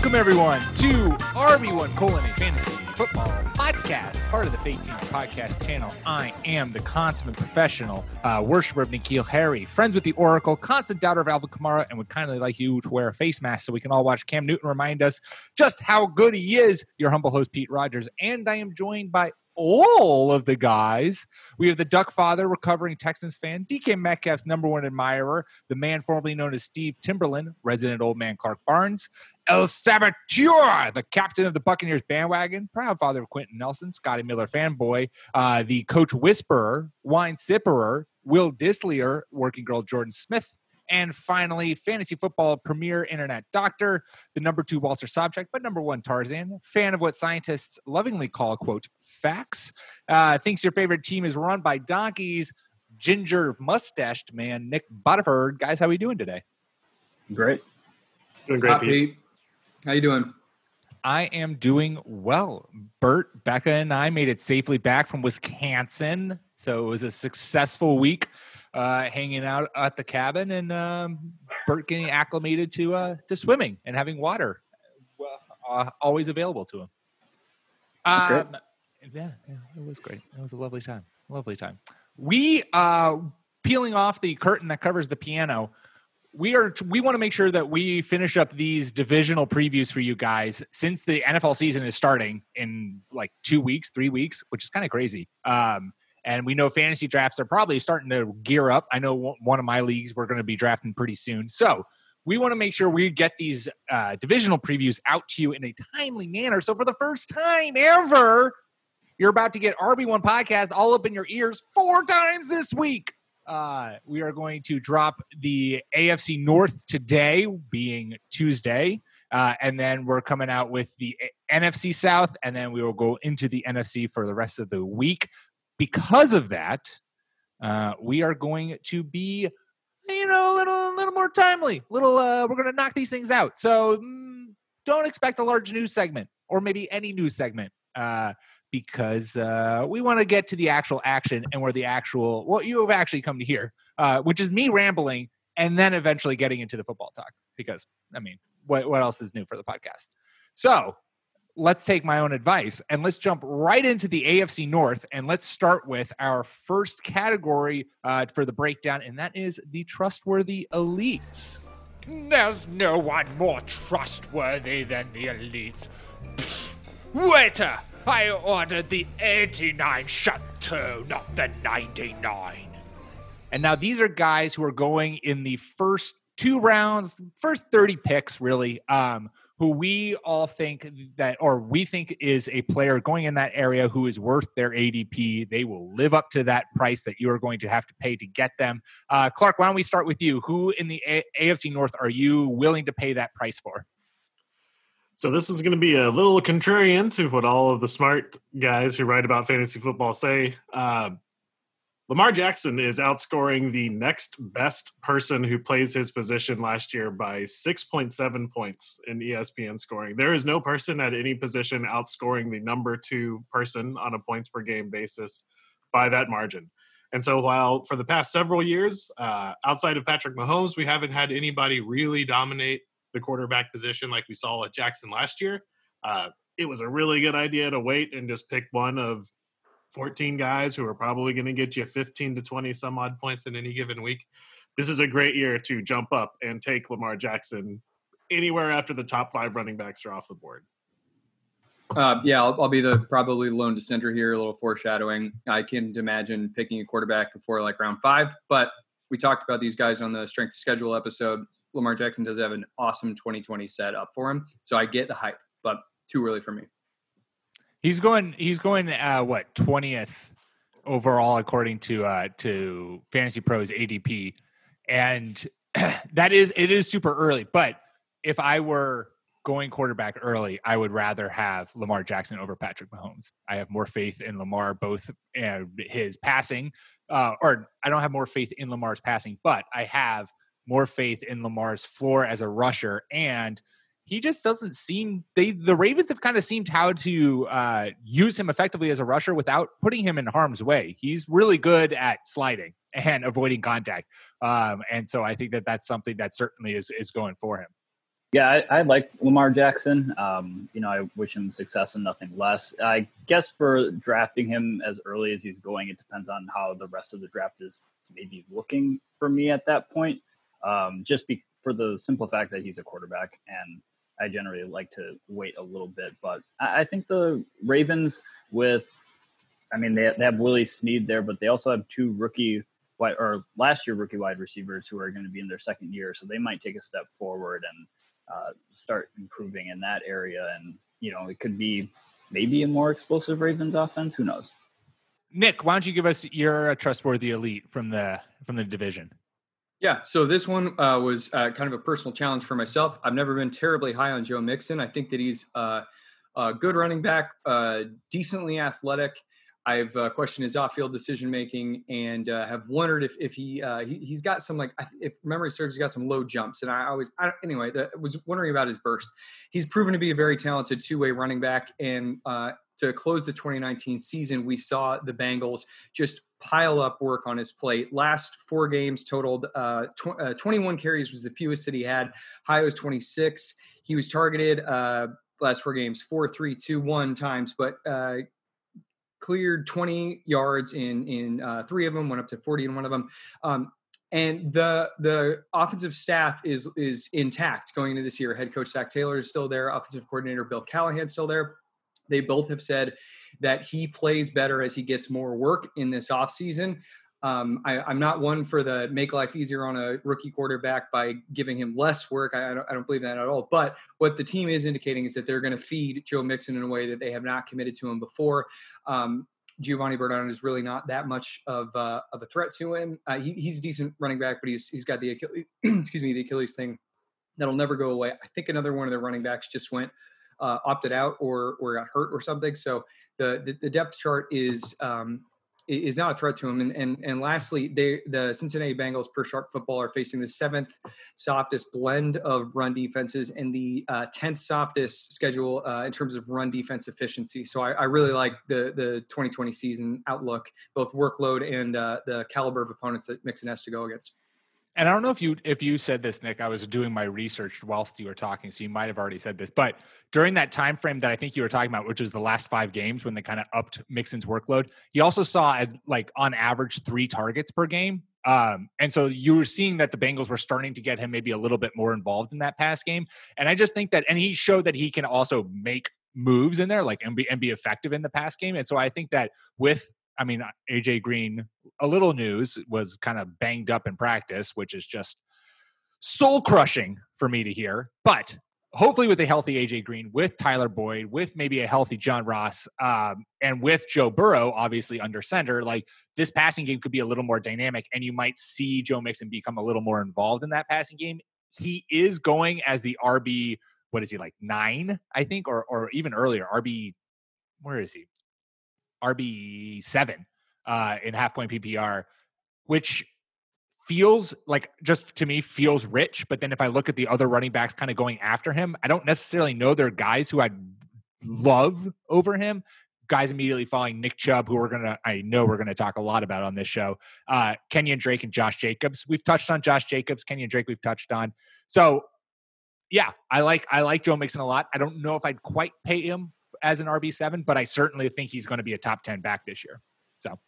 Welcome everyone to RB1 colon a fantasy football podcast, part of the Fake Teams podcast channel. I am the consummate professional, uh, worshiper of N'Keal Harry, friends with the Oracle, constant doubter of Alvin Kamara, and would kindly like you to wear a face mask so we can all watch Cam Newton remind us just how good he is. Your humble host Pete Rogers, and I am joined by all of the guys. We have the Duck Father, recovering Texans fan, DK Metcalf's number one admirer, the man formerly known as Steve Timberland, resident old man Clark Barnes, El Saboteur, the captain of the Buccaneers bandwagon, proud father of Quenton Nelson, Scotty Miller fanboy, uh, the coach whisperer, wine sipperer, Will Disleyer, working girl Jordan Smith, and finally, fantasy football premier internet doctor, the number two Walter Sobchak, but number one Tarzan, fan of what scientists lovingly call, quote, facts, uh, thinks your favorite team is run by donkeys, ginger mustached man, Nick Butterford. Guys, how are we doing today? Great. Doing great, Hi, Pete. Pete. How you doing? I am doing well. Bert, Becca, and I made it safely back from Wisconsin. So it was a successful week uh, hanging out at the cabin and um, Bert getting acclimated to uh, to swimming and having water well, uh, always available to him. Um, yeah, yeah, it was great. It was a lovely time. Lovely time. We uh peeling off the curtain that covers the piano. We are we want to make sure that we finish up these divisional previews for you guys since the NFL season is starting in like 2 weeks, 3 weeks, which is kind of crazy. Um and we know fantasy drafts are probably starting to gear up. I know one of my leagues we're going to be drafting pretty soon. So, we want to make sure we get these uh, divisional previews out to you in a timely manner. So, for the first time ever, you're about to get RB1 podcast all up in your ears four times this week. Uh, we are going to drop the AFC North today, being Tuesday. Uh, and then we're coming out with the NFC South, and then we will go into the NFC for the rest of the week. Because of that, uh, we are going to be, you know, a little, little more timely. Little, uh, we're going to knock these things out. So mm, don't expect a large news segment, or maybe any news segment. Uh, because uh, we want to get to the actual action and where the actual what you have actually come to hear, uh, which is me rambling and then eventually getting into the football talk. Because I mean, what what else is new for the podcast? So let's take my own advice and let's jump right into the AFC North and let's start with our first category uh, for the breakdown, and that is the trustworthy elites. There's no one more trustworthy than the elites. Waiter, I ordered the 89 Chateau, not the 99. And now these are guys who are going in the first two rounds, first 30 picks, really, um, who we all think that, or we think is a player going in that area who is worth their ADP. They will live up to that price that you are going to have to pay to get them. Uh, Clark, why don't we start with you? Who in the a- AFC North are you willing to pay that price for? So this is going to be a little contrarian to what all of the smart guys who write about fantasy football say. Uh, Lamar Jackson is outscoring the next best person who plays his position last year by 6.7 points in ESPN scoring. There is no person at any position outscoring the number two person on a points per game basis by that margin. And so, while for the past several years, uh, outside of Patrick Mahomes, we haven't had anybody really dominate the quarterback position like we saw with Jackson last year, uh, it was a really good idea to wait and just pick one of 14 guys who are probably going to get you 15 to 20 some odd points in any given week. This is a great year to jump up and take Lamar Jackson anywhere after the top five running backs are off the board. Uh, yeah, I'll, I'll be the probably lone dissenter here. A little foreshadowing. I can imagine picking a quarterback before like round five, but we talked about these guys on the strength of schedule episode. Lamar Jackson does have an awesome 2020 set up for him. So I get the hype, but too early for me. He's going. He's going. Uh, what twentieth overall according to uh, to Fantasy Pros ADP, and that is it is super early. But if I were going quarterback early, I would rather have Lamar Jackson over Patrick Mahomes. I have more faith in Lamar, both uh, his passing, uh, or I don't have more faith in Lamar's passing, but I have more faith in Lamar's floor as a rusher and he just doesn't seem they the Ravens have kind of seemed how to uh, use him effectively as a rusher without putting him in harm's way. He's really good at sliding and avoiding contact, um, and so I think that that's something that certainly is is going for him. Yeah, I, I like Lamar Jackson. Um, you know, I wish him success and nothing less. I guess for drafting him as early as he's going, it depends on how the rest of the draft is maybe looking for me at that point. Um, just be, for the simple fact that he's a quarterback and I generally like to wait a little bit. But I, I think the Ravens with, I mean, they, they have Willie Snead there, but they also have two rookie wide or last year rookie wide receivers who are going to be in their second year, so they might take a step forward and uh, start improving in that area. And you know, it could be maybe a more explosive Ravens offense. Who knows? Nick, why don't you give us your trustworthy elite from the from the division? Yeah, so this one uh, was uh, kind of a personal challenge for myself. I've never been terribly high on Joe Mixon. I think that he's uh, a good running back, uh, decently athletic. I've uh, questioned his off-field decision making, and uh, have wondered if if he, he has got some like if memory serves, he's got some low jumps. And I always I, anyway the, was wondering about his burst. He's proven to be a very talented two-way running back, and to close the 2019 season, we saw the Bengals just pile up work on his plate. Last four games totaled uh, tw- uh, 21 carries was the fewest that he had. High was 26. He was targeted uh, last four games four, three, two, one times, but uh, cleared 20 yards in in uh, three of them. Went up to 40 in one of them. Um, and the the offensive staff is is intact going into this year. Head coach Zac Taylor is still there. Offensive coordinator Bill Callahan still there. They both have said that he plays better as he gets more work in this offseason. Um, I, am not one for the make life easier on a rookie quarterback by giving him less work. I, I, don't, I don't, believe that at all. But what the team is indicating is that they're going to feed Joe Mixon in a way that they have not committed to him before. Um, Giovani Bernard is really not that much of uh, of a threat to him. Uh, he, he's a decent running back, but he's he's got the Achilles, excuse me the Achilles thing that'll never go away. I think another one of their running backs just went uh, opted out or or got hurt or something. So the the, the depth chart is um, is not a threat to him. And and and lastly, they the Cincinnati Bengals per sharp football are facing the seventh softest blend of run defenses and the uh, tenth softest schedule uh, in terms of run defense efficiency. So I, I, really like the the 2020 season outlook, both workload and uh, the caliber of opponents that Mixon has to go against and I don't know if you if you said this, Nick. I was doing my research whilst you were talking, so you might have already said this. But during that time frame that I think you were talking about, which was the last five games when they kind of upped Mixon's workload, he also saw like on average three targets per game. Um, and so you were seeing that the Bengals were starting to get him maybe a little bit more involved in that pass game. And I just think that, and he showed that he can also make moves in there, like and be and be effective in the pass game. And so I think that with I mean, AJ Green, a little news was kind of banged up in practice, which is just soul crushing for me to hear. But hopefully, with a healthy AJ Green, with Tyler Boyd, with maybe a healthy John Ross, um, and with Joe Burrow, obviously under center, like this passing game could be a little more dynamic, and you might see Joe Mixon become a little more involved in that passing game. He is going as the RB. What is he like nine? I think, or or even earlier. RB. Where is he? RB seven uh, in half point PPR, which feels like just to me feels rich. But then if I look at the other running backs kind of going after him, I don't necessarily know they're guys who I'd love over him. Guys immediately following Nick Chubb, who we're gonna, I know we're gonna talk a lot about on this show. Uh, Kenyan Drake and Josh Jacobs. We've touched on Josh Jacobs. Kenyan Drake, we've touched on. So, yeah, I like I like Joe Mixon a lot. I don't know if I'd quite pay him as an RB7, but I certainly think he's going to be a top 10 back this year. So,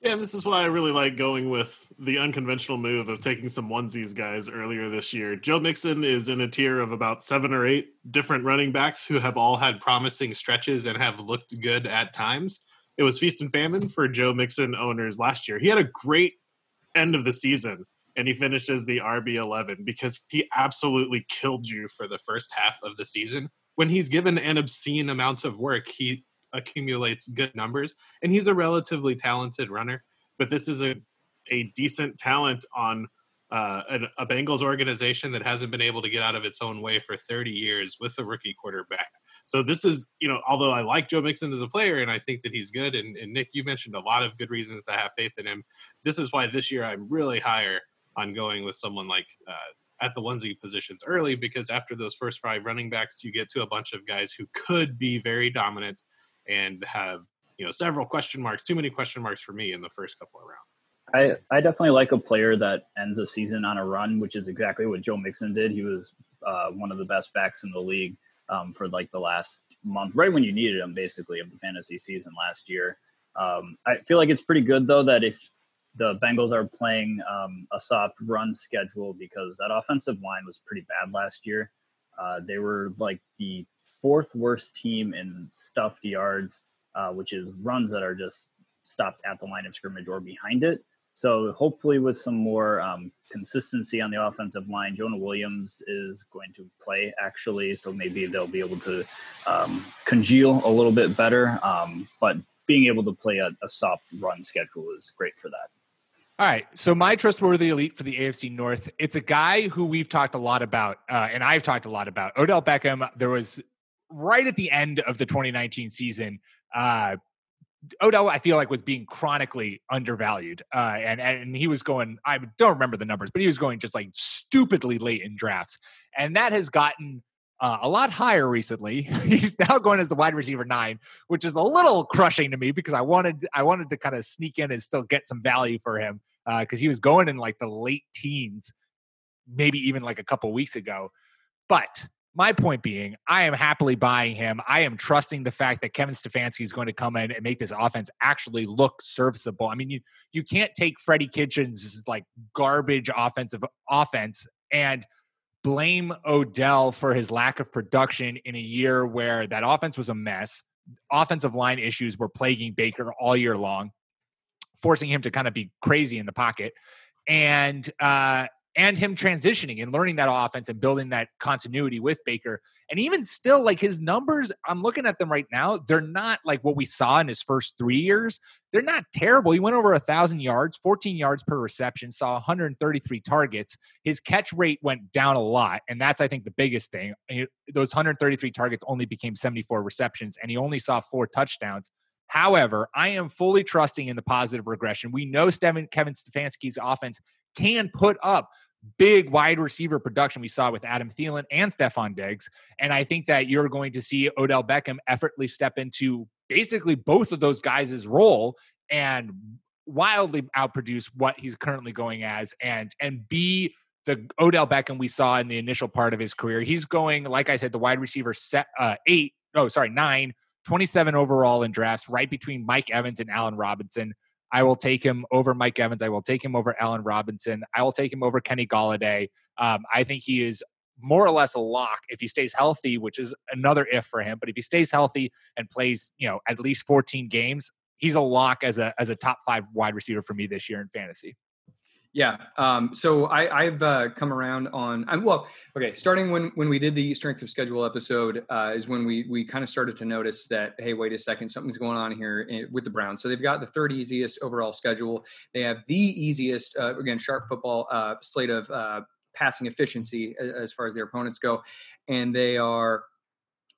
yeah, and this is why I really like going with the unconventional move of taking some onesies guys earlier this year. Joe Mixon is in a tier of about seven or eight different running backs who have all had promising stretches and have looked good at times. It was feast and famine for Joe Mixon owners last year. He had a great end of the season, and he finishes the RB11 because he absolutely killed you for the first half of the season. When he's given an obscene amount of work, he accumulates good numbers, and he's a relatively talented runner. But this is a a decent talent on uh, a, a Bengals organization that hasn't been able to get out of its own way for 30 years with a rookie quarterback. So this is, you know, although I like Joe Mixon as a player and I think that he's good, and, and Nick, you mentioned a lot of good reasons to have faith in him. This is why this year I'm really higher on going with someone like uh, at the onesie positions early because after those first five running backs, you get to a bunch of guys who could be very dominant and have you know several question marks, too many question marks for me in the first couple of rounds. I, I definitely like a player that ends a season on a run, which is exactly what Joe Mixon did. He was uh, one of the best backs in the league um, for like the last month, right when you needed him, basically, of the fantasy season last year. Um, I feel like it's pretty good though that if the Bengals are playing um, a soft run schedule because that offensive line was pretty bad last year. Uh, they were like the fourth worst team in stuffed yards, uh, which is runs that are just stopped at the line of scrimmage or behind it. So hopefully, with some more um, consistency on the offensive line, Jonah Williams is going to play actually. So maybe they'll be able to um, congeal a little bit better. Um, but being able to play a, a soft run schedule is great for that. All right. So my trustworthy elite for the AFC North, it's a guy who we've talked a lot about, uh, and I've talked a lot about. Odell Beckham. There was right at the end of the 2019 season. Uh, Odell, I feel like was being chronically undervalued, uh, and and he was going. I don't remember the numbers, but he was going just like stupidly late in drafts, and that has gotten uh, a lot higher recently. He's now going as the wide receiver nine, which is a little crushing to me because I wanted I wanted to kind of sneak in and still get some value for him because uh, he was going in like the late teens, maybe even like a couple weeks ago. But my point being, I am happily buying him. I am trusting the fact that Kevin Stefanski is going to come in and make this offense actually look serviceable. I mean, you you can't take Freddie Kitchens' like garbage offensive offense and blame Odell for his lack of production in a year where that offense was a mess. Offensive line issues were plaguing Baker all year long, forcing him to kind of be crazy in the pocket. And uh, and him transitioning and learning that offense and building that continuity with Baker. And even still, like his numbers, I'm looking at them right now. They're not like what we saw in his first three years. They're not terrible. He went over a thousand yards, 14 yards per reception, saw 133 targets. His catch rate went down a lot, and that's I think the biggest thing. Those 133 targets only became 74 receptions, and he only saw four touchdowns. However, I am fully trusting in the positive regression. We know Kevin Stefanski's offense can put up big wide receiver production we saw with Adam Thielen and Stefon Diggs. And I think that you're going to see Odell Beckham effortlessly step into basically both of those guys' role and wildly outproduce what he's currently going as and and be the Odell Beckham we saw in the initial part of his career. He's going, like I said, the wide receiver set uh, eight, oh, sorry, nine, 27 overall in drafts, right between Mike Evans and Allen Robinson. I will take him over Mike Evans. I will take him over Allen Robinson. I will take him over Kenny Golladay. Um, I think he is more or less a lock if he stays healthy, which is another if for him. But if he stays healthy and plays, you know, at least 14 games, he's a lock as a as a top five wide receiver for me this year in fantasy. Yeah. Um, so I, have uh, come around on. I'm, well, okay. Starting when when we did the strength of schedule episode uh, is when we we kind of started to notice that hey, wait a second, something's going on here with the Browns. So they've got the third easiest overall schedule. They have the easiest uh, again sharp football uh, slate of uh, passing efficiency as far as their opponents go, and they are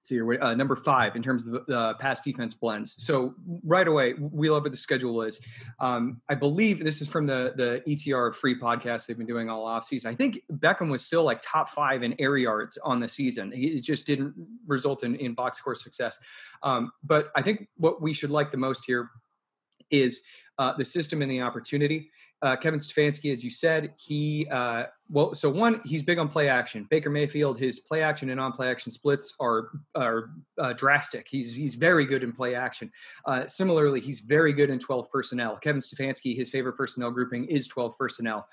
so you're uh, number five in terms of the uh, pass defense blends. So right away, we love what the schedule is. Um, I believe this is from the the ETR free podcast they've been doing all off season. I think Beckham was still like top five in air yards on the season. It just didn't result in, in box score success. Um, but I think what we should like the most here is uh, the system and the opportunity uh, Kevin Stefanski, as you said, he uh, well, so one, he's big on play action. Baker Mayfield, his play action and on play action splits are are uh, drastic. He's he's very good in play action. Uh, similarly, he's very good in twelve personnel. Kevin Stefanski, his favorite personnel grouping is twelve personnel.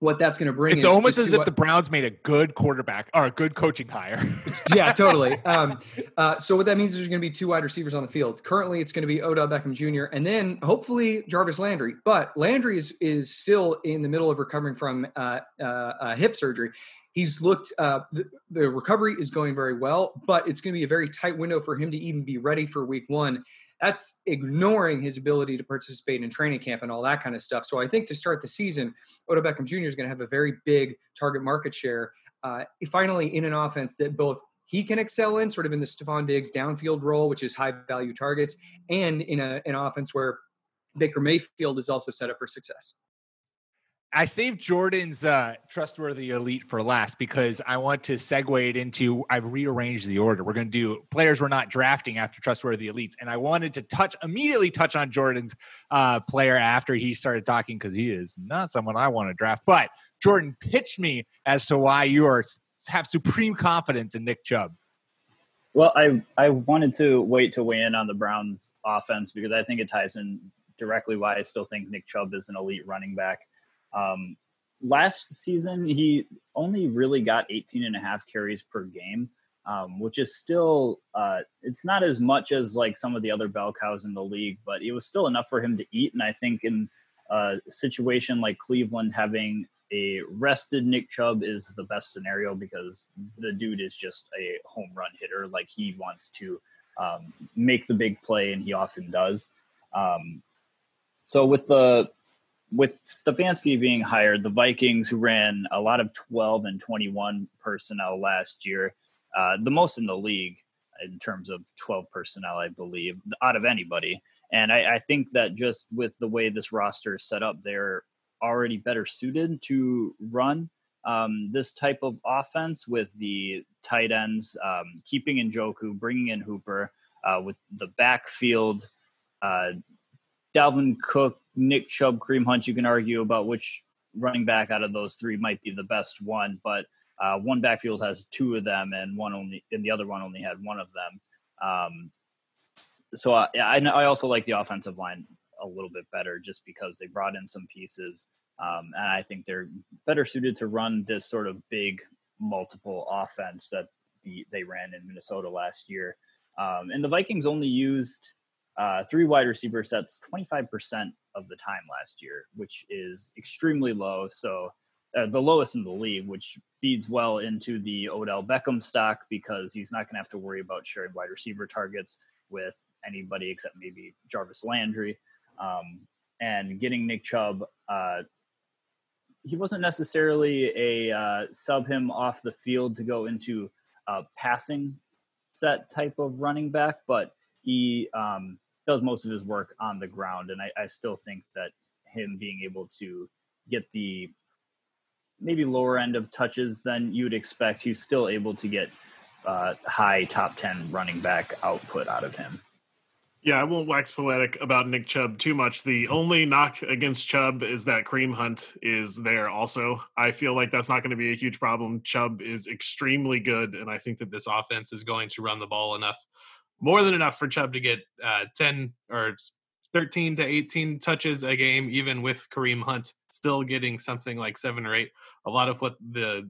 What that's going to bring. It's is almost just as if the Browns made a good quarterback or a good coaching hire. yeah, totally. Um, uh, so what that means is there's going to be two wide receivers on the field. Currently, it's going to be Odell Beckham Jr. and then hopefully Jarvis Landry. But Landry is is still in the middle of recovering from uh, uh, uh, hip surgery. He's looked. Uh, the, the recovery is going very well, but it's going to be a very tight window for him to even be ready for Week One. That's ignoring his ability to participate in training camp and all that kind of stuff. So I think to start the season, Odell Beckham Jr. is going to have a very big target market share. Uh, finally, in an offense that both he can excel in, sort of in the Stefon Diggs downfield role, which is high value targets, and in a, an offense where Baker Mayfield is also set up for success. I saved Jordan's uh, trustworthy elite for last because I want to segue it into. I've rearranged the order. We're going to do players we're not drafting after trustworthy elites, and I wanted to touch immediately touch on Jordan's uh, player after he started talking because he is not someone I want to draft. But Jordan pitched me as to why you are have supreme confidence in Nick Chubb. Well, I I wanted to wait to weigh in on the Browns offense because I think it ties in directly why I still think Nick Chubb is an elite running back. Um, last season, he only really got 18 and a half carries per game, um, which is still, uh, it's not as much as like some of the other bell cows in the league, but it was still enough for him to eat. And I think in a situation like Cleveland, having a rested Nick Chubb is the best scenario because the dude is just a home run hitter. Like he wants to um, make the big play, and he often does. Um, so with the with Stefanski being hired, the Vikings, who ran a lot of 12 and 21 personnel last year, uh, the most in the league in terms of 12 personnel, I believe, out of anybody. And I, I think that just with the way this roster is set up, they're already better suited to run um, this type of offense with the tight ends, um, keeping in Njoku, bringing in Hooper, uh, with the backfield. Uh, Dalvin Cook, Nick Chubb, Kareem Hunt. You can argue about which running back out of those three might be the best one, but uh, one backfield has two of them, and one only, and the other one only had one of them. Um, so I, I, I also like the offensive line a little bit better, just because they brought in some pieces, um, and I think they're better suited to run this sort of big multiple offense that the, they ran in Minnesota last year. Um, and the Vikings only used uh, three wide receiver sets 25% of the time last year, which is extremely low. So uh, the lowest in the league, which feeds well into the Odell Beckham stock because he's not going to have to worry about sharing wide receiver targets with anybody except maybe Jarvis Landry. Um, and getting Nick Chubb, uh, he wasn't necessarily a uh, sub him off the field to go into a passing set type of running back, but he um, does most of his work on the ground. And I, I still think that him being able to get the maybe lower end of touches than you'd expect, he's still able to get uh, high top 10 running back output out of him. Yeah, I won't wax poetic about Nick Chubb too much. The only knock against Chubb is that Kareem Hunt is there also. I feel like that's not going to be a huge problem. Chubb is extremely good, and I think that this offense is going to run the ball enough, more than enough for Chubb to get uh, 10 or 13 to 18 touches a game, even with Kareem Hunt still getting something like seven or eight. A lot of what the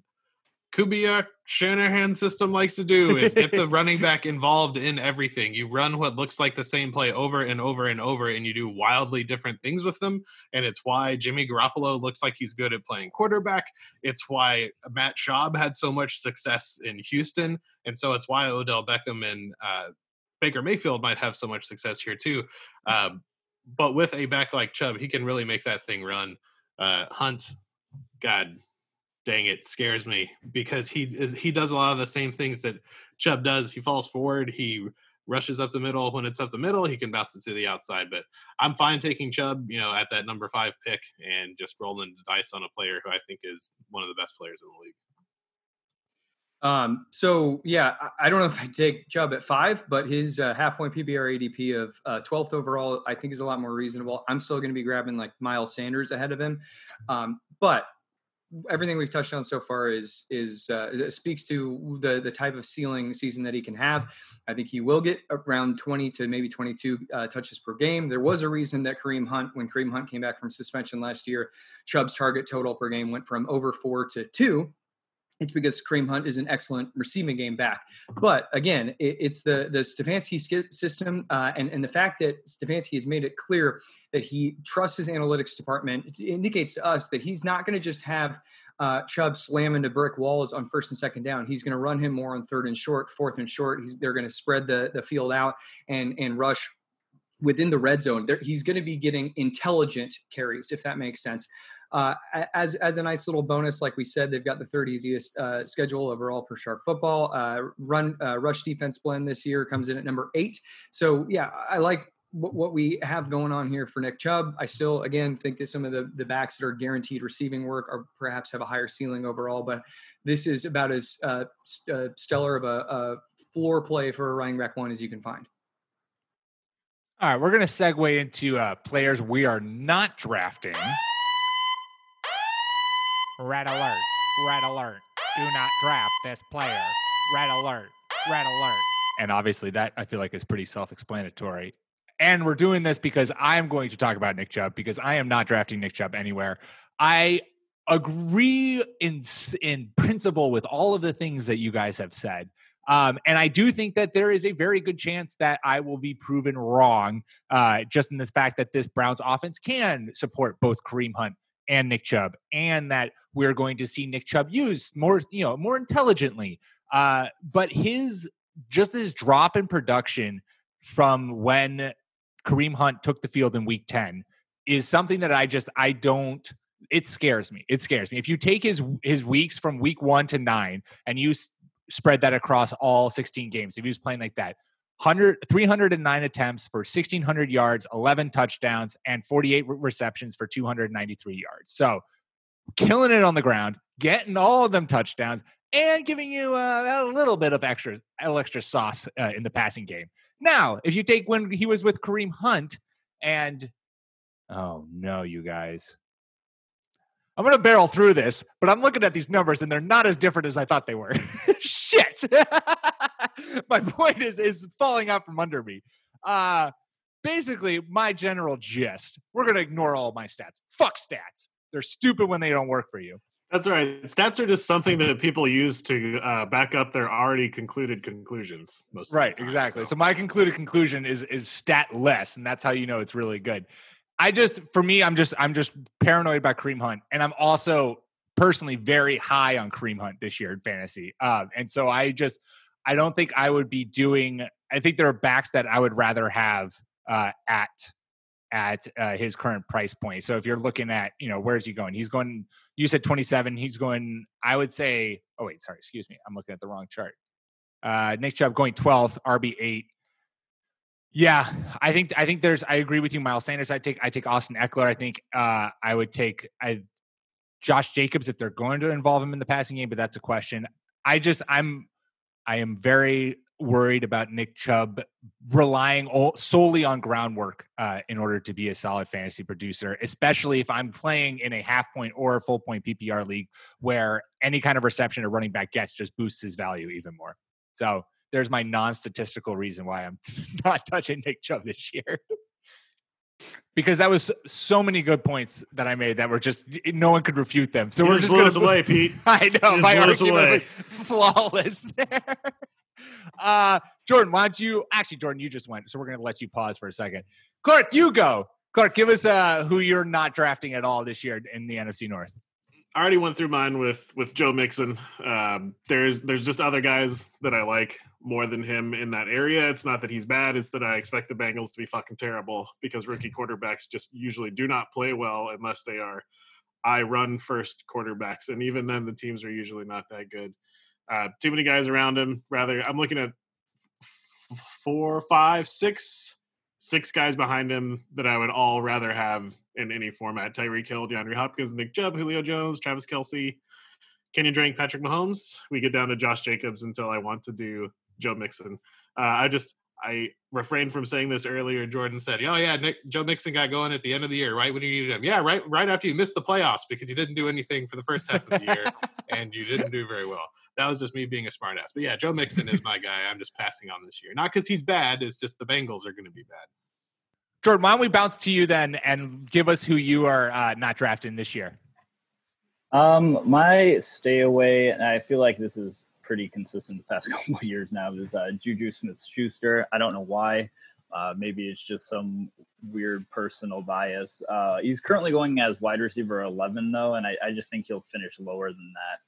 Kubiak Shanahan system likes to do is get the running back involved in everything. You run what looks like the same play over and over and over, and you do wildly different things with them. And it's why Jimmy Garoppolo looks like he's good at playing quarterback. It's why Matt Schaub had so much success in Houston. And so it's why Odell Beckham and uh, Baker Mayfield might have so much success here too. Uh, but with a back like Chubb, he can really make that thing run. Uh, Hunt, God, dang it scares me because he is he does a lot of the same things that Chubb does. He falls forward, he rushes up the middle. When it's up the middle, he can bounce it to the outside. But I'm fine taking Chubb, you know, at that number five pick and just rolling the dice on a player who I think is one of the best players in the league. Um, so yeah, I, I don't know if I take Chubb at five, but his uh, half point PPR ADP of uh, 12th overall, I think is a lot more reasonable. I'm still going to be grabbing like Miles Sanders ahead of him. Um, but everything we've touched on so far is is uh, speaks to the the type of ceiling season that he can have. I think he will get around 20 to maybe 22 uh, touches per game. There was a reason that Kareem Hunt, when Kareem Hunt came back from suspension last year, Chubb's target total per game went from over four to two it's because Kareem Hunt is an excellent receiving game back. But again, it, it's the the Stefanski system uh, and and the fact that Stefanski has made it clear that he trusts his analytics department indicates to us that he's not going to just have uh, Chubb slam into brick walls on first and second down. He's going to run him more on third and short, fourth and short. He's, they're going to spread the the field out and and rush within the red zone. There, he's going to be getting intelligent carries, if that makes sense. Uh, as as a nice little bonus, like we said, they've got the third easiest uh, schedule overall per sharp football. Uh, run uh, rush defense blend this year comes in at number eight. So yeah, I like what, what we have going on here for Nick Chubb. I still again think that some of the the backs that are guaranteed receiving work are perhaps have a higher ceiling overall, but this is about as uh, uh, stellar of a, a floor play for a running back one as you can find. All right, we're going to segue into uh, players we are not drafting. Red alert. Red alert. Do not draft this player. Red alert. Red alert. And obviously, that I feel like is pretty self explanatory. And we're doing this because I'm going to talk about Nick Chubb because I am not drafting Nick Chubb anywhere. I agree in in principle with all of the things that you guys have said. Um, and I do think that there is a very good chance that I will be proven wrong, uh, just in the fact that this Browns offense can support both Kareem Hunt and Nick Chubb, and that we're going to see Nick Chubb used more, you know, more intelligently. Uh, but his just this drop in production from when Kareem Hunt took the field in Week Ten is something that I just I don't. It scares me. It scares me. If you take his his weeks from Week One to nine and you s- spread that across all 16 games, if he was playing like that, 100, 309 attempts for 1,600 yards, 11 touchdowns, and 48 receptions for 293 yards. So killing it on the ground, getting all of them touchdowns, and giving you uh, a little bit of extra, extra sauce uh, in the passing game. Now, if you take when he was with Kareem Hunt, and oh no, you guys, I'm going to barrel through this, but I'm looking at these numbers and they're not as different as I thought they were. Shit. my point is is falling out from under me. Uh basically my general gist. We're going to ignore all my stats. Fuck stats. They're stupid when they don't work for you. That's right. Stats are just something that people use to uh, back up their already concluded conclusions. Most right, time, exactly. So. so my concluded conclusion is is stat less, and that's how you know it's really good. I just, for me, I'm just, I'm just paranoid about Kareem Hunt, and I'm also personally very high on Kareem Hunt this year in fantasy. Uh, and so I just, I don't think I would be doing. I think there are backs that I would rather have uh, at at uh, his current price point. So if you're looking at, you know, where's he going? He's going. You said 27. He's going. I would say. Oh wait, sorry. Excuse me. I'm looking at the wrong chart. Uh, Nick Chubb going 12th, RB eight. Yeah, I think I think there's. I agree with you, Miles Sanders. I take I take Austin Ekeler. I think uh, I would take I, Josh Jacobs if they're going to involve him in the passing game, but that's a question. I just I'm I am very worried about Nick Chubb relying solely on groundwork uh, in order to be a solid fantasy producer, especially if I'm playing in a half point or full point PPR league where any kind of reception a running back gets just boosts his value even more. So there's my non statistical reason why I'm not touching Nick Chubb this year. because that was so many good points that I made that were just no one could refute them. So you we're just just going to away, Pete. I know You my just blew us argument away. was flawless there. Uh, Jordan, why don't you actually, Jordan, you just went, so we're going to let you pause for a second. Clark, you go. Clark, give us uh, who you're not drafting at all this year in the NFC North. I already went through mine with with Joe Mixon. Um, there's there's just other guys that I like more than him in that area. It's not that he's bad; it's that I expect the Bengals to be fucking terrible because rookie quarterbacks just usually do not play well unless they are I run first quarterbacks, and even then the teams are usually not that good. Uh, too many guys around him. Rather, I'm looking at f- four, five, six, six guys behind him that I would all rather have in any format. Tyreek Hill, DeAndre Hopkins, Nick Chubb, Julio Jones, Travis Kelce, Kenyan Drake, Patrick Mahomes. We get down to Josh Jacobs until I want to do Joe Mixon. Uh, I just I refrained from saying this earlier. Jordan said, "Oh yeah, Nick, Joe Mixon got going at the end of the year, right when you needed him. Yeah, right, right after you missed the playoffs because you didn't do anything for the first half of the year, and you didn't do very well. That was just me being a smartass. But yeah, Joe Mixon is my guy. I'm just passing on this year, not because he's bad. It's just the Bengals are going to be bad. Jordan, why don't we bounce to you then and give us who you are uh, not drafting this year? Um, my stay away, and I feel like this is pretty consistent the past couple of years now, is uh, Juju Smith Schuster. I don't know why. Uh, maybe it's just some weird personal bias. Uh, he's currently going as wide receiver 11, though, and I, I just think he'll finish lower than that.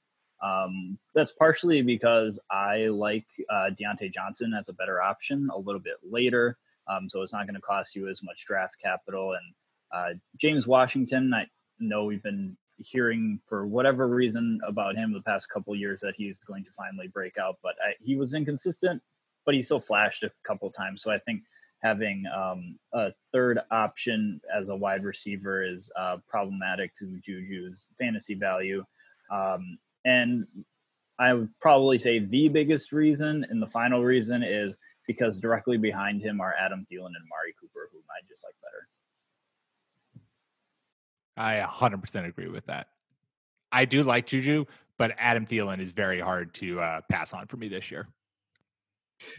Um, that's partially because I like uh, Diontae Johnson as a better option a little bit later. Um, so it's not going to cost you as much draft capital. And uh, James Washington, I know we've been hearing for whatever reason about him the past couple years that he's going to finally break out, but I, he was inconsistent, but he still flashed a couple times. So I think having um, a third option as a wide receiver is uh, problematic to Juju's fantasy value. Um, and I would probably say the biggest reason and the final reason is because directly behind him are Adam Thielen and Mari Cooper, whom I just like better. I 100% agree with that. I do like Juju, but Adam Thielen is very hard to uh, pass on for me this year.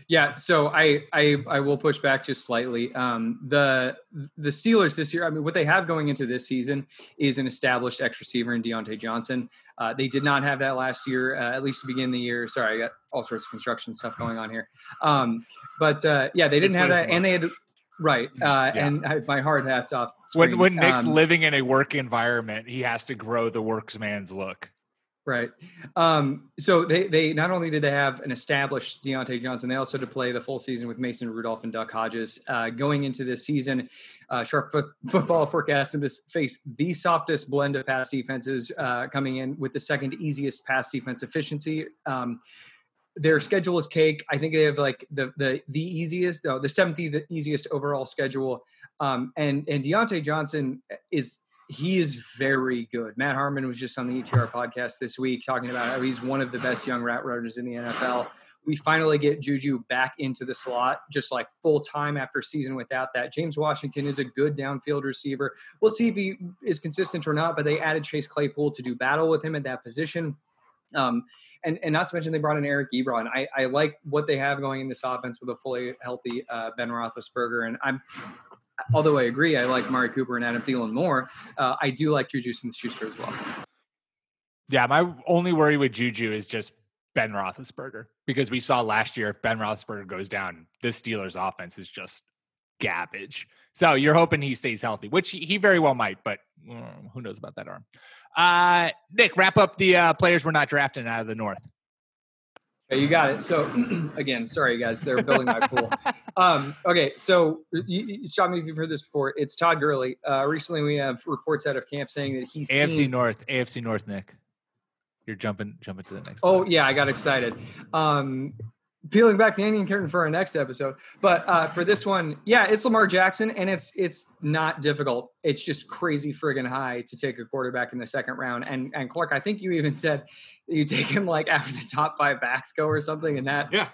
Yeah, so I I I will push back just slightly. Um, the the Steelers this year, I mean, what they have going into this season is an established X receiver in Diontae Johnson. Uh, they did not have that last year, uh, at least to begin the year. Sorry, I got all sorts of construction stuff going on here. Um, but uh, yeah, they didn't have that, and they had right. Uh, yeah. And I, my hard hats off. Screen. When when Nick's um, living in a work environment, he has to grow the worksman's look. Right. Um, so they they not only did they have an established Diontae Johnson, they also had to play the full season with Mason Rudolph and Duck Hodges. Uh, going into this season, uh, Sharp F- Football forecast in this face the softest blend of pass defenses uh, coming in with the second easiest pass defense efficiency. Um, their schedule is cake. I think they have like the the the easiest, oh, the seventh the easiest overall schedule. Um, and and Diontae Johnson is he is very good. Matt Harmon was just on the ETR podcast this week talking about how he's one of the best young route runners in the NFL. We finally get Juju back into the slot, just like full time after season without that. James Washington is a good downfield receiver. We'll see if he is consistent or not, but they added Chase Claypool to do battle with him at that position. Um, and, and not to mention they brought in Eric Ebron. I, I like what they have going in this offense with a fully healthy uh, Ben Roethlisberger, and I'm although I agree, I like Mari Cooper and Adam Thielen more. Uh, I do like Juju Smith-Schuster as well. Yeah, my only worry with Juju is just Ben Roethlisberger because we saw last year if Ben Roethlisberger goes down, this Steelers offense is just garbage. So you're hoping he stays healthy, which he very well might, but mm, who knows about that arm. Uh, Nick, wrap up the uh, players we're not drafting out of the North. Okay, you got it. So again, sorry guys, they're building my pool. Um, okay, so you, you, stop me if you've heard this before. It's Todd Gurley. Uh, recently, we have reports out of camp saying that he's AFC seen... North. AFC North, Nick. You're jumping jumping to the next. Oh yeah, I got excited. Um, peeling back the onion curtain for our next episode. But uh, for this one, yeah, it's Lamar Jackson, and it's it's not difficult. It's just crazy friggin' high to take a quarterback in the second round. And and Clark, I think you even said you take him like after the top five backs go or something, and that yeah.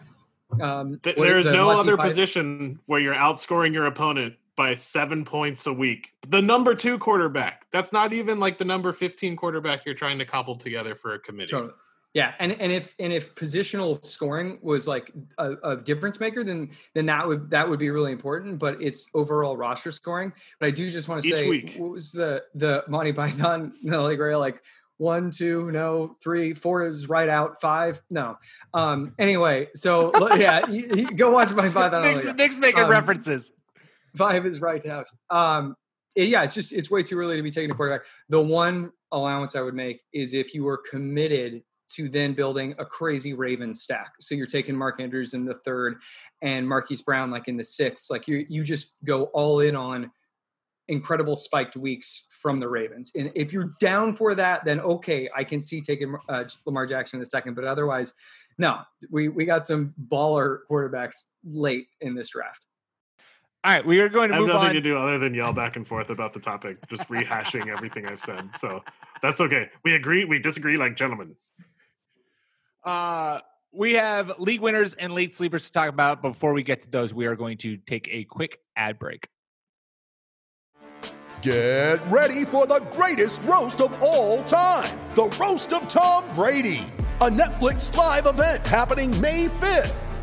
Um, there is the no other position where you're outscoring your opponent by seven points a week. The number two quarterback. That's not even like the number 15 quarterback you're trying to cobble together for a committee. Totally. Yeah, and and if and if positional scoring was like a, a, difference maker, then then that would that would be really important. But it's overall roster scoring. But I do just want to say, week. what was the the Monty Python Holy Grail like? One, two, no, three, four is right out. Five, no. Um. Anyway, so yeah, you, you go watch my Python. Nick's, Nick's making um, references. Five is right out. Um. Yeah, it's just it's way too early to be taking a quarterback. The one allowance I would make is if you were committed to then building a crazy Raven stack. So you're taking Mark Andrews in the third and Marquise Brown like in the sixth. Like you you just go all in on incredible spiked weeks from the Ravens. And if you're down for that, then okay, I can see taking uh, Lamar Jackson in a second. But otherwise, no, we we got some baller quarterbacks late in this draft. All right, we are going to I have nothing on. to do other than yell back and forth about the topic, just rehashing everything I've said. So that's okay. We agree, we disagree like gentlemen. Uh, we have league winners and late sleepers to talk about. Before we get to those, we are going to take a quick ad break. Get ready for the greatest roast of all time the Roast of Tom Brady, a Netflix live event happening May 5th.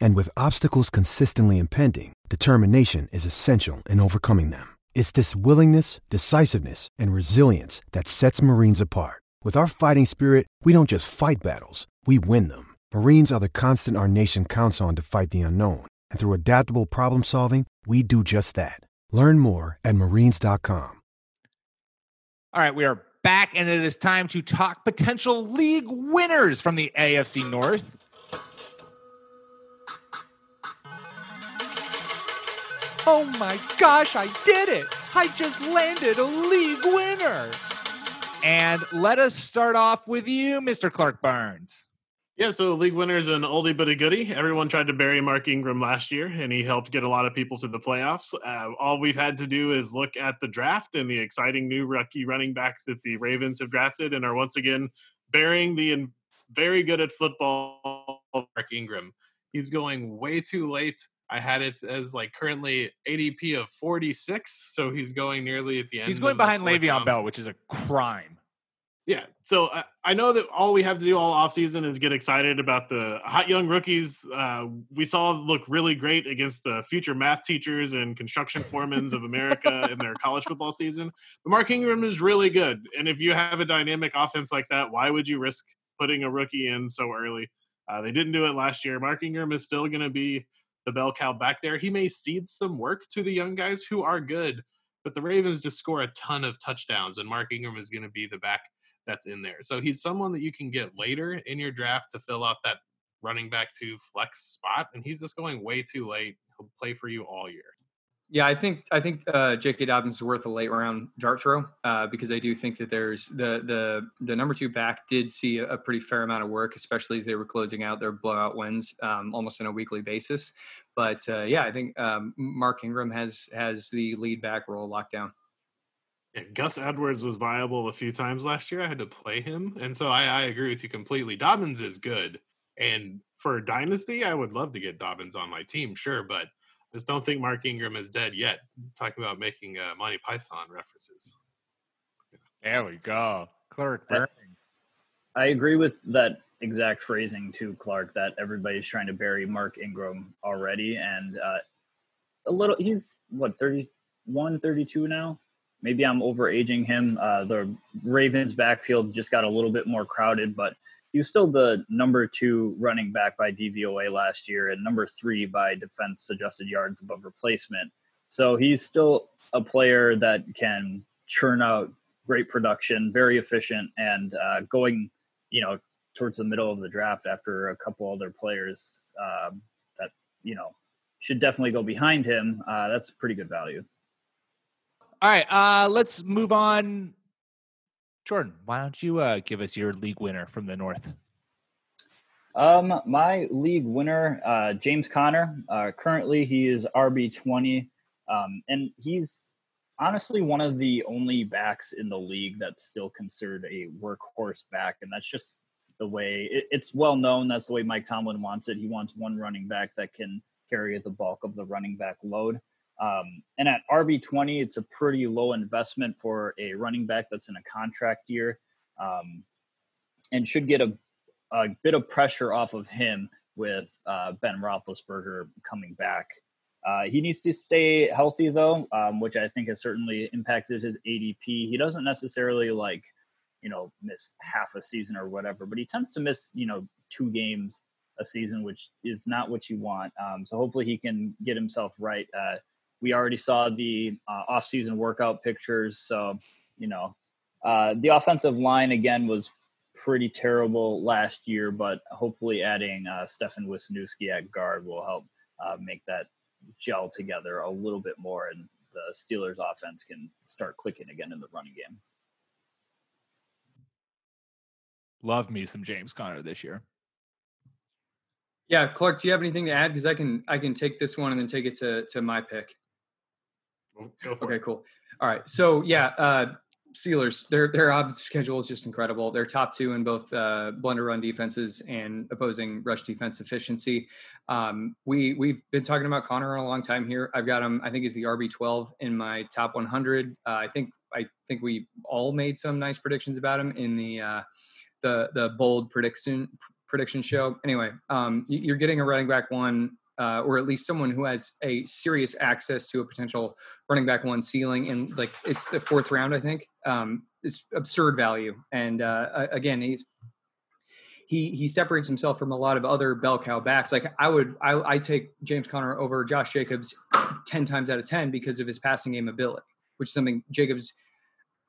And with obstacles consistently impending, determination is essential in overcoming them. It's this willingness, decisiveness, and resilience that sets Marines apart. With our fighting spirit, we don't just fight battles, we win them. Marines are the constant our nation counts on to fight the unknown. And through adaptable problem solving, we do just that. Learn more at marines.com. All right, we are back, and it is time to talk potential league winners from the AFC North. Oh my gosh, I did it! I just landed a league winner. And let us start off with you, Mr. Clark Burns. Yeah, so league winner is an oldie but a goodie. Everyone tried to bury Mark Ingram last year, and he helped get a lot of people to the playoffs. Uh, all we've had to do is look at the draft and the exciting new rookie running backs that the Ravens have drafted, and are once again burying the very good at football Mark Ingram. He's going way too late. I had it as like currently ADP of 46, so he's going nearly at the end. He's going behind Le'Veon Bell, which is a crime. Yeah. So I, I know that all we have to do all offseason is get excited about the hot young rookies. Uh, we saw look really great against the future math teachers and construction foremen of America in their college football season. But Mark Ingram is really good. And if you have a dynamic offense like that, why would you risk putting a rookie in so early? Uh, they didn't do it last year. Mark Ingram is still going to be the bell cow back there. He may cede some work to the young guys who are good, but the Ravens just score a ton of touchdowns, and Mark Ingram is going to be the back that's in there. So he's someone that you can get later in your draft to fill out that running back to flex spot, and he's just going way too late. He'll play for you all year. Yeah, I think I think uh, J.K. Dobbins is worth a late round dart throw uh, because I do think that there's the the the number two back did see a, pretty fair amount of work, especially as they were closing out their blowout wins um, almost on a weekly basis. But uh, yeah, I think um, Mark Ingram has has the lead back role locked down. Yeah, Gus Edwards was viable a few times last year. I had to play him, and so I, I agree with you completely. Dobbins is good, and for dynasty, I would love to get Dobbins on my team, sure, but just don't think Mark Ingram is dead yet. talking about making uh, Monty Python references. There we go, Clark Burns. I agree with that exact phrasing too, Clark. That everybody's trying to bury Mark Ingram already, and uh, a little. He's what 31, 32 now maybe I'm overaging him. Uh, the Ravens backfield just got a little bit more crowded, but he was still the number two running back by DVOA last year and number three by defense adjusted yards above replacement. So he's still a player that can churn out great production, very efficient, and uh, going, you know, towards the middle of the draft after a couple other players um, that you know should definitely go behind him. Uh, that's pretty good value. All right, uh, let's move on. Jordan, why don't you uh, give us your league winner from the North? Um, my league winner, uh, James Conner. Uh, currently, he is RB twenty, um, and he's honestly one of the only backs in the league that's still considered a workhorse back, and that's just the way it, it's well known. That's the way Mike Tomlin wants it. He wants one running back that can carry the bulk of the running back load. Um, and at RB20, it's a pretty low investment for a running back that's in a contract year um, and should get a, a, bit of pressure off of him with uh, Ben Roethlisberger coming back. Uh, he needs to stay healthy, though, um, which I think has certainly impacted his ADP. He doesn't necessarily like, you know, miss half a season or whatever, but he tends to miss, you know, two games a season, which is not what you want. Um, so hopefully he can get himself right. Uh, we already saw the uh, off-season workout pictures, so you know uh, the offensive line again was pretty terrible last year, but hopefully adding uh, Stefen Wisniewski at guard will help uh, make that gel together a little bit more, and the Steelers' offense can start clicking again in the running game. Love me some James Conner this year. Yeah, Clark, do you have anything to add? Because I can I can take this one and then take it to to my pick. Okay, it. cool. All right, so yeah, uh, Steelers, their their offensive schedule is just incredible. They're top two in both uh, blender run defenses and opposing rush defense efficiency. Um, we we've been talking about Conner a long time here. I've got him. I think he's the RB twelve in my top one hundred. Uh, I think I think we all made some nice predictions about him in the uh, the the bold prediction prediction show. Anyway, um, you're getting a running back one uh, or at least someone who has a serious access to a potential running back one ceiling and like it's the fourth round, I think. Um, it's absurd value, and uh, again, he's he he separates himself from a lot of other bell cow backs. Like I would, I, I take James Conner over Josh Jacobs ten times out of ten because of his passing game ability, which is something Jacobs.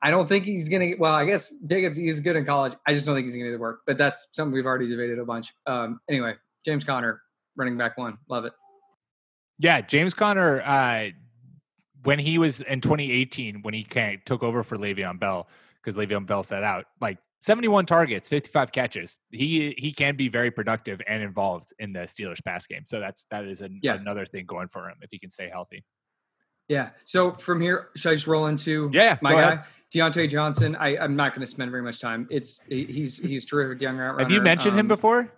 I don't think he's gonna. Well, I guess Jacobs he's good in college. I just don't think he's gonna do the work. But that's something we've already debated a bunch. Um, anyway, James Conner, running back one. Love it. Yeah, James Conner, uh, when he was in 2018, when he came, took over for Le'Veon Bell, because Le'Veon Bell set out like 71 targets, 55 catches. He he can be very productive and involved in the Steelers pass game. So that's that is an, Yeah. another thing going for him if he can stay healthy. Yeah. So from here, should I just roll into Yeah, my guy, ahead. Diontae Johnson? I, I'm not going to spend very much time. It's he's he's terrific young route runner. Have you mentioned him Um, before?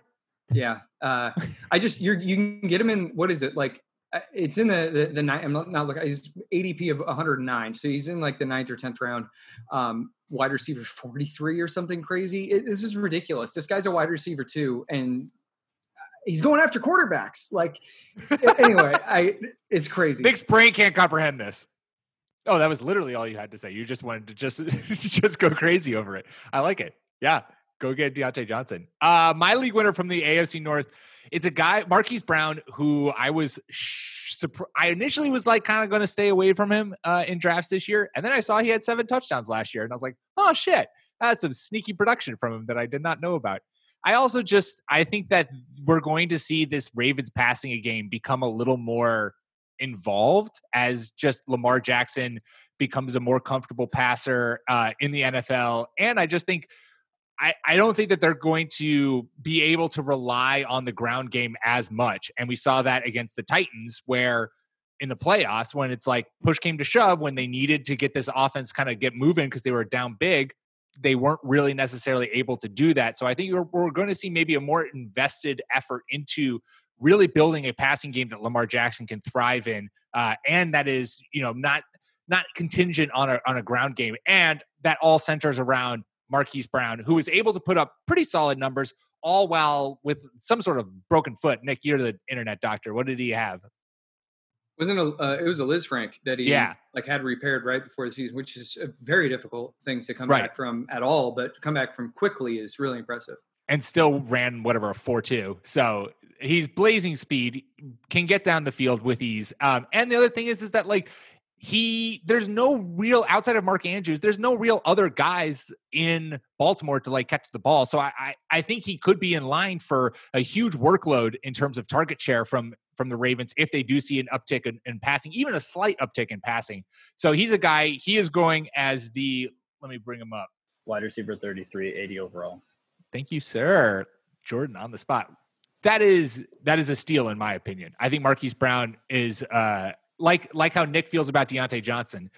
Yeah. Uh, I just you're you can get him in what is it like? uh, It's in the the, the nine. I'm not, not looking. He's ADP of 109, so he's in like the ninth or tenth round. Um, wide receiver 43 or something crazy. It, this is ridiculous. This guy's a wide receiver too, and he's going after quarterbacks. Like anyway, I it's crazy. Nick's brain can't comprehend this. Oh, that was literally all you had to say. You just wanted to just just go crazy over it. I like it. Yeah, go get Diontae Johnson. Uh, my league winner from the AFC North. It's a guy, Marquise Brown, who I was. Sh- I initially was like kind of going to stay away from him uh, in drafts this year, and then I saw he had seven touchdowns last year, and I was like, "Oh shit, that's some sneaky production from him that I did not know about." I also just I think that we're going to see this Ravens passing a game become a little more involved as just Lamar Jackson becomes a more comfortable passer uh, in the NFL. And I just think I, I don't think that they're going to be able to rely on the ground game as much. And we saw that against the Titans, where in the playoffs, when it's like push came to shove, when they needed to get this offense kind of get moving because they were down big, they weren't really necessarily able to do that. So I think we're, we're going to see maybe a more invested effort into really building a passing game that Lamar Jackson can thrive in, uh, and that is you know not not contingent on a on a ground game, and that all centers around Marquise Brown, who was able to put up pretty solid numbers, all while with some sort of broken foot. Nick, you're the internet doctor. What did he have? Wasn't a uh, it was a Lisfranc that he Yeah. like had repaired right before the season, which is a very difficult thing to come Right. back from at all. But to come back from quickly is really impressive. and still ran whatever a four two. So he's blazing speed, can get down the field with ease. Um, and the other thing is, is that like he, there's no real outside of Mark Andrews, there's no real other guys in Baltimore to like catch the ball. So I, I, I think he could be in line for a huge workload in terms of target share from from the Ravens if they do see an uptick in, in passing, even a slight uptick in passing. So he's a guy. He is going as the. Let me bring him up. Wide receiver 33, 80 overall. Thank you, sir. Jordan on the spot. That is that is a steal in my opinion. I think Marquise Brown is uh like like how Nick feels about Diontae Johnson,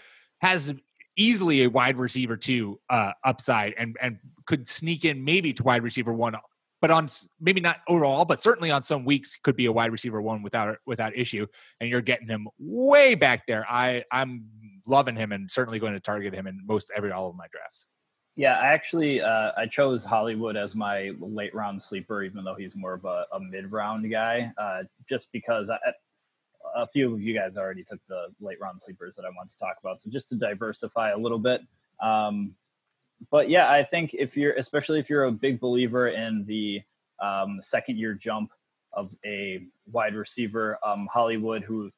has easily a wide receiver two uh upside and and could sneak in maybe to wide receiver one, but on maybe not overall, but certainly on some weeks could be a wide receiver one without without issue. And you're getting him way back there. I I'm loving him and certainly going to target him in most every all of my drafts. Yeah, I actually uh, I chose Hollywood as my late round sleeper, even though he's more of a, a mid round guy, uh, just because I, a few of you guys already took the late round sleepers that I want to talk about. So just to diversify a little bit. Um, but yeah, I think if you're, especially if you're a big believer in the um, second year jump of a wide receiver, um, Hollywood, who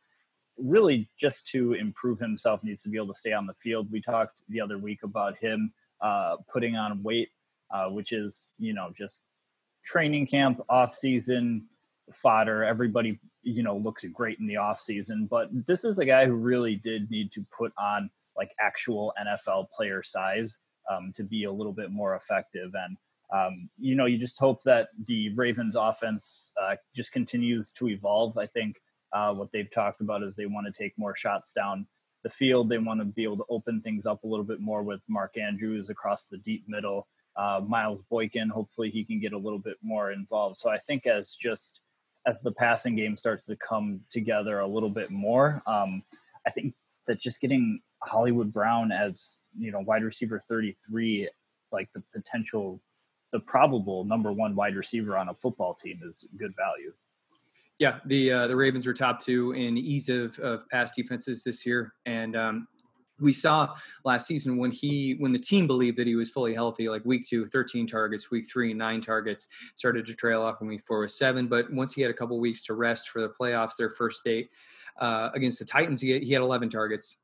really just to improve himself needs to be able to stay on the field. We talked the other week about him uh, putting on weight uh, which is you know just training camp, off season fodder. Everybody you know looks great in the off season, but this is a guy who really did need to put on like actual NFL player size um, to be a little bit more effective and. Um, you know, you just hope that the Ravens offense uh, just continues to evolve. I think uh, what they've talked about is they want to take more shots down the field. They want to be able to open things up a little bit more with Mark Andrews across the deep middle. Uh, Miles Boykin, hopefully he can get a little bit more involved. So I think as just as the passing game starts to come together a little bit more, um, I think that just getting Hollywood Brown as you know wide receiver 33, like the potential, the probable number one wide receiver on a football team is good value. Yeah, the uh, the Ravens were top two in ease of, of pass defenses this year, and um, we saw last season when he when the team believed that he was fully healthy, like week two, 13 targets, week three, nine targets, started to trail off in week four with seven. But once he had a couple weeks to rest for the playoffs, their first date uh, against the Titans, he had, he had 11 targets.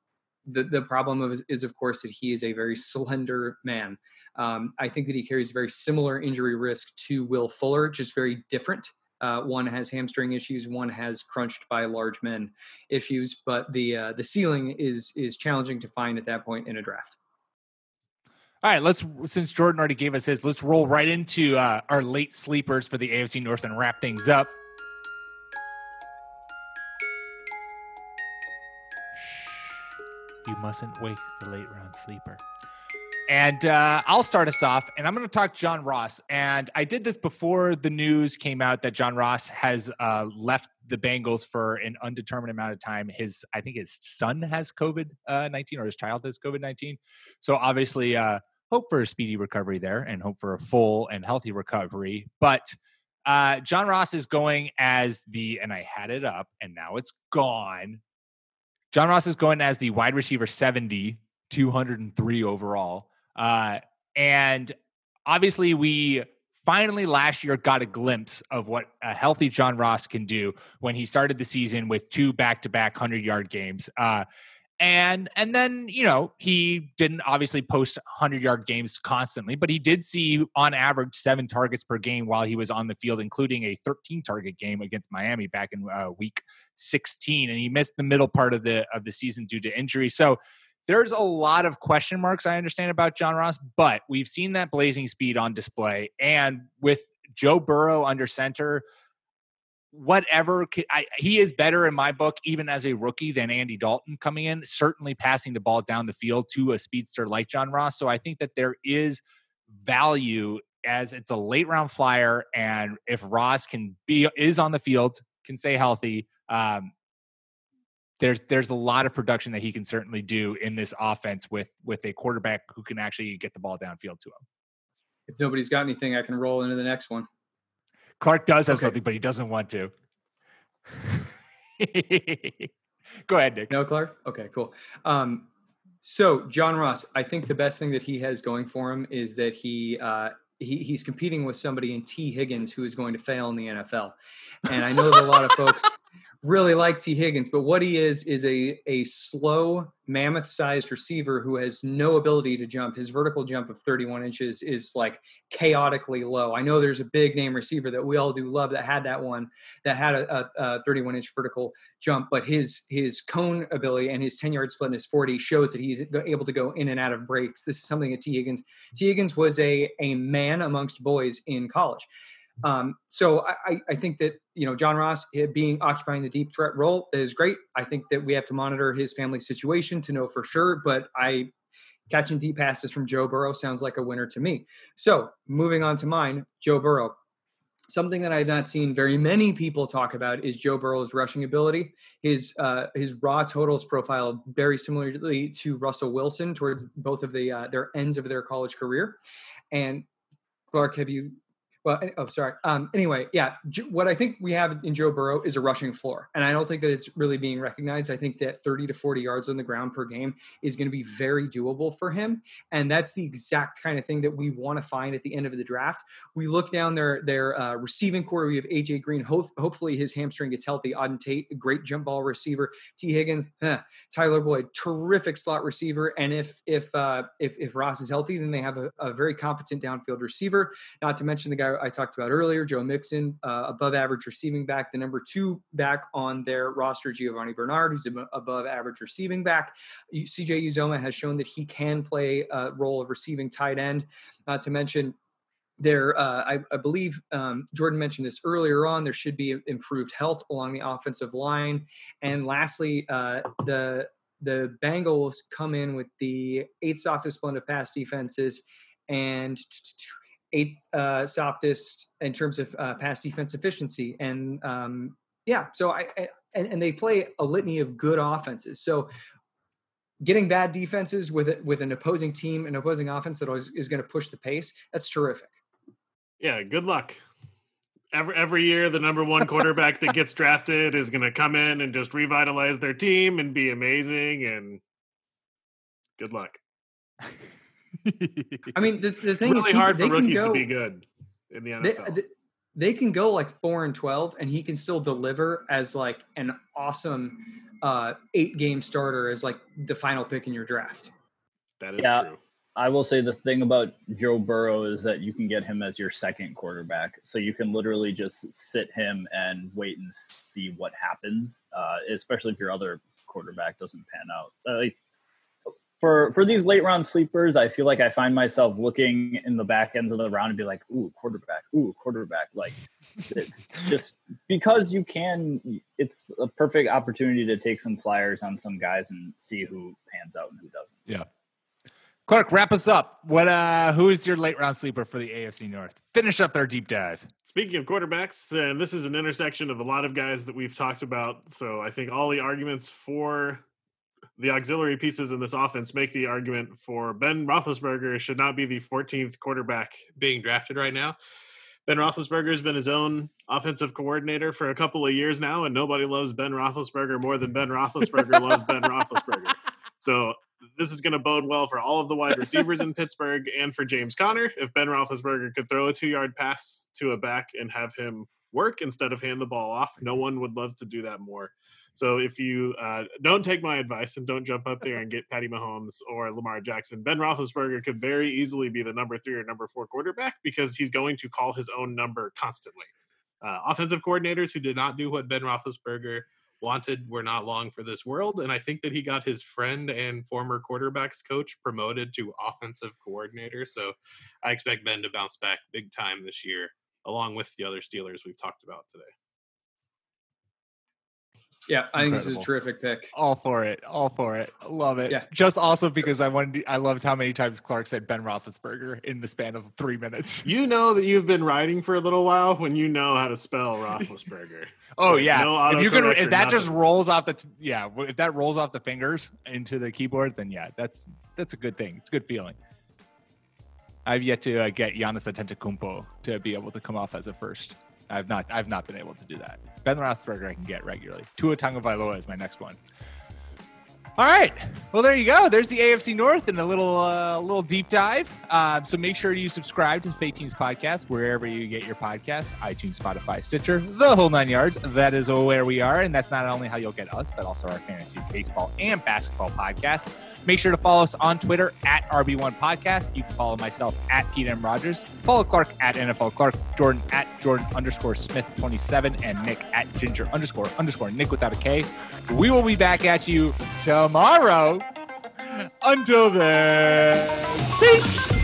The, the problem of is, of course, that he is a very slender man. Um, I think that he carries a very similar injury risk to Will Fuller, just very different. Uh, one has hamstring issues. One has crunched by large men issues. But the uh, the ceiling is is challenging to find at that point in a draft. All right, let's since Jordan already gave us his, let's roll right into uh, our late sleepers for the AFC North and wrap things up. Shh, you mustn't wake the late round sleeper. And uh, I'll start us off, and I'm going to talk John Ross. And I did this before the news came out that John Ross has uh, left the Bengals for an undetermined amount of time. His, I think, his son has COVID uh, 19, or his child has COVID 19. So obviously, uh, hope for a speedy recovery there, and hope for a full and healthy recovery. But uh, John Ross is going as the, and I had it up, and now it's gone. John Ross is going as the wide receiver 70, 203 overall. Uh, and obviously, we finally last year got a glimpse of what a healthy John Ross can do when he started the season with two back-to-back hundred yard games. Uh, and and then you know he didn't obviously post 100 yard games constantly but he did see on average seven targets per game while he was on the field including a 13 target game against miami back in uh, week 16 and he missed the middle part of the of the season due to injury so there's a lot of question marks I understand about John Ross, but we've seen that blazing speed on display. And with Joe Burrow under center, whatever I, he is better in my book, even as a rookie, than Andy Dalton coming in, certainly passing the ball down the field to a speedster like John Ross. So I think that there is value as it's a late round flyer. And if Ross can be, is on the field, can stay healthy, um, there's there's a lot of production that he can certainly do in this offense with with a quarterback who can actually get the ball downfield to him. If nobody's got anything, I can roll into the next one. Clark does have okay. something, but he doesn't want to. Go ahead, Nick. No, Clark. Okay, cool. Um, so John Ross, I think the best thing that he has going for him is that he uh, he, he's competing with somebody in Tee Higgins who is going to fail in the NFL. And I know that a lot of folks really like Tee Higgins, but what he is is a a slow mammoth sized receiver who has no ability to jump. His vertical jump of 31 inches is like chaotically low. I know there's a big name receiver that we all do love that had that one that had a, a, a 31 inch vertical jump, but his his cone ability and his 10 yard split in his 40 shows that he's able to go in and out of breaks. This is something that Tee Higgins Tee Higgins was a a man amongst boys in college. Um, so I, I, think that you know John Ross eh, being occupying the deep threat role is great. I think that we have to monitor his family situation to know for sure. But I catching deep passes from Joe Burrow sounds like a winner to me. So moving on to mine, Joe Burrow. Something that I've not seen very many people talk about is Joe Burrow's rushing ability. His uh, his raw totals profile very similarly to Russell Wilson towards both of the uh, their ends of their college career. And Clark, have you oh, sorry. Um, anyway, yeah, what I think we have in Joe Burrow is a rushing floor, and I don't think that it's really being recognized. I think that 30 to 40 yards on the ground per game is going to be very doable for him, and that's the exact kind of thing that we want to find at the end of the draft. We look down their their uh, receiving corps. We have AJ Green. Ho- hopefully, his hamstring gets healthy. Auden Tate, great jump ball receiver. Tee Higgins, huh. Tyler Boyd, terrific slot receiver. And if if uh, if if Ross is healthy, then they have a, a very competent downfield receiver. Not to mention the guy I talked about earlier, Joe Mixon, uh, above average receiving back, the number two back on their roster, Giovani Bernard, who's above average receiving back. CJ Uzomah has shown that he can play a role of receiving tight end. Not to mention there, uh, I, I, believe um, Jordan mentioned this earlier on. There should be improved health along the offensive line, and lastly, uh, the the Bengals come in with the eighth softest blend of pass defenses and eighth uh, softest in terms of uh, pass defense efficiency. And um, yeah, so I, I and, and they play a litany of good offenses. So getting bad defenses with it with an opposing team, an opposing offense that is, is going to push the pace, that's terrific. Yeah, good luck. Every every year, the number one quarterback that gets drafted is going to come in and just revitalize their team and be amazing. And good luck. I mean, the, the thing really is, he, hard for rookies go, to be good in the NFL. They, they, can go like four and twelve, and he can still deliver as like an awesome uh, eight game starter as like the final pick in your draft. That is yeah, true. I will say the thing about Joe Burrow is that you can get him as your second quarterback, so you can literally just sit him and wait and see what happens. Uh, especially if your other quarterback doesn't pan out. Uh, like for for these late round sleepers, I feel like I find myself looking in the back ends of the round and be like, "Ooh, quarterback! Ooh, quarterback!" Like it's just because you can. It's a perfect opportunity to take some flyers on some guys and see who pans out and who doesn't. Yeah. Clark, wrap us up. What uh who is your late round sleeper for the AFC North? Finish up our deep dive. Speaking of quarterbacks, and this is an intersection of a lot of guys that we've talked about. So I think all the arguments for the auxiliary pieces in this offense make the argument for Ben Roethlisberger should not be the 14th quarterback being drafted right now. Ben Roethlisberger has been his own offensive coordinator for a couple of years now, and nobody loves Ben Roethlisberger more than Ben Roethlisberger loves Ben Roethlisberger. So this is going to bode well for all of the wide receivers in Pittsburgh and for James Conner. If Ben Roethlisberger could throw a two-yard pass to a back and have him work instead of hand the ball off, no one would love to do that more. So if you uh, don't take my advice and don't jump up there and get Patty Mahomes or Lamar Jackson, Ben Roethlisberger could very easily be the number three or number four quarterback because he's going to call his own number constantly. Uh, offensive coordinators who did not do what Ben Roethlisberger wanted were not long for this world, and I think that he got his friend and former quarterbacks coach promoted to offensive coordinator. So I expect Ben to bounce back big time this year, along with the other Steelers we've talked about today. Yeah, I think this is a terrific pick. All for it. All for it. Love it. Yeah. Just also because I wanted to, I loved how many times Clark said Ben Roethlisberger in the span of three minutes. You know that you've been writing for a little while when you know how to spell Roethlisberger. oh yeah. No if you can, if that nothing. just rolls off the, t- yeah, if that rolls off the fingers into the keyboard, then yeah, that's that's a good thing. It's a good feeling. I've yet to uh, get Giannis Antetokounmpo to be able to come off as a first. I've not I've not been able to do that. Ben Roethlisberger I can get regularly. Tua Tagovailoa is my next one. All right. Well, there you go. There's the AFC North and a little uh, little deep dive. Uh, so make sure you subscribe to the Fake Teams Podcast wherever you get your podcasts iTunes, Spotify, Stitcher, the whole nine yards. That is where we are. And that's not only how you'll get us, but also our fantasy baseball and basketball podcast. Make sure to follow us on Twitter at RB1 Podcast. You can follow myself at Pete M. Rogers. Follow Clark at NFL Clark, Jordan at Jordan underscore Smith 27, and Nick at Ginger underscore underscore Nick without a K. We will be back at you tomorrow. Until then, peace.